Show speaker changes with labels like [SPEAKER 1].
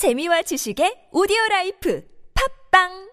[SPEAKER 1] 재미와 지식의 오디오 라이프. 팝빵!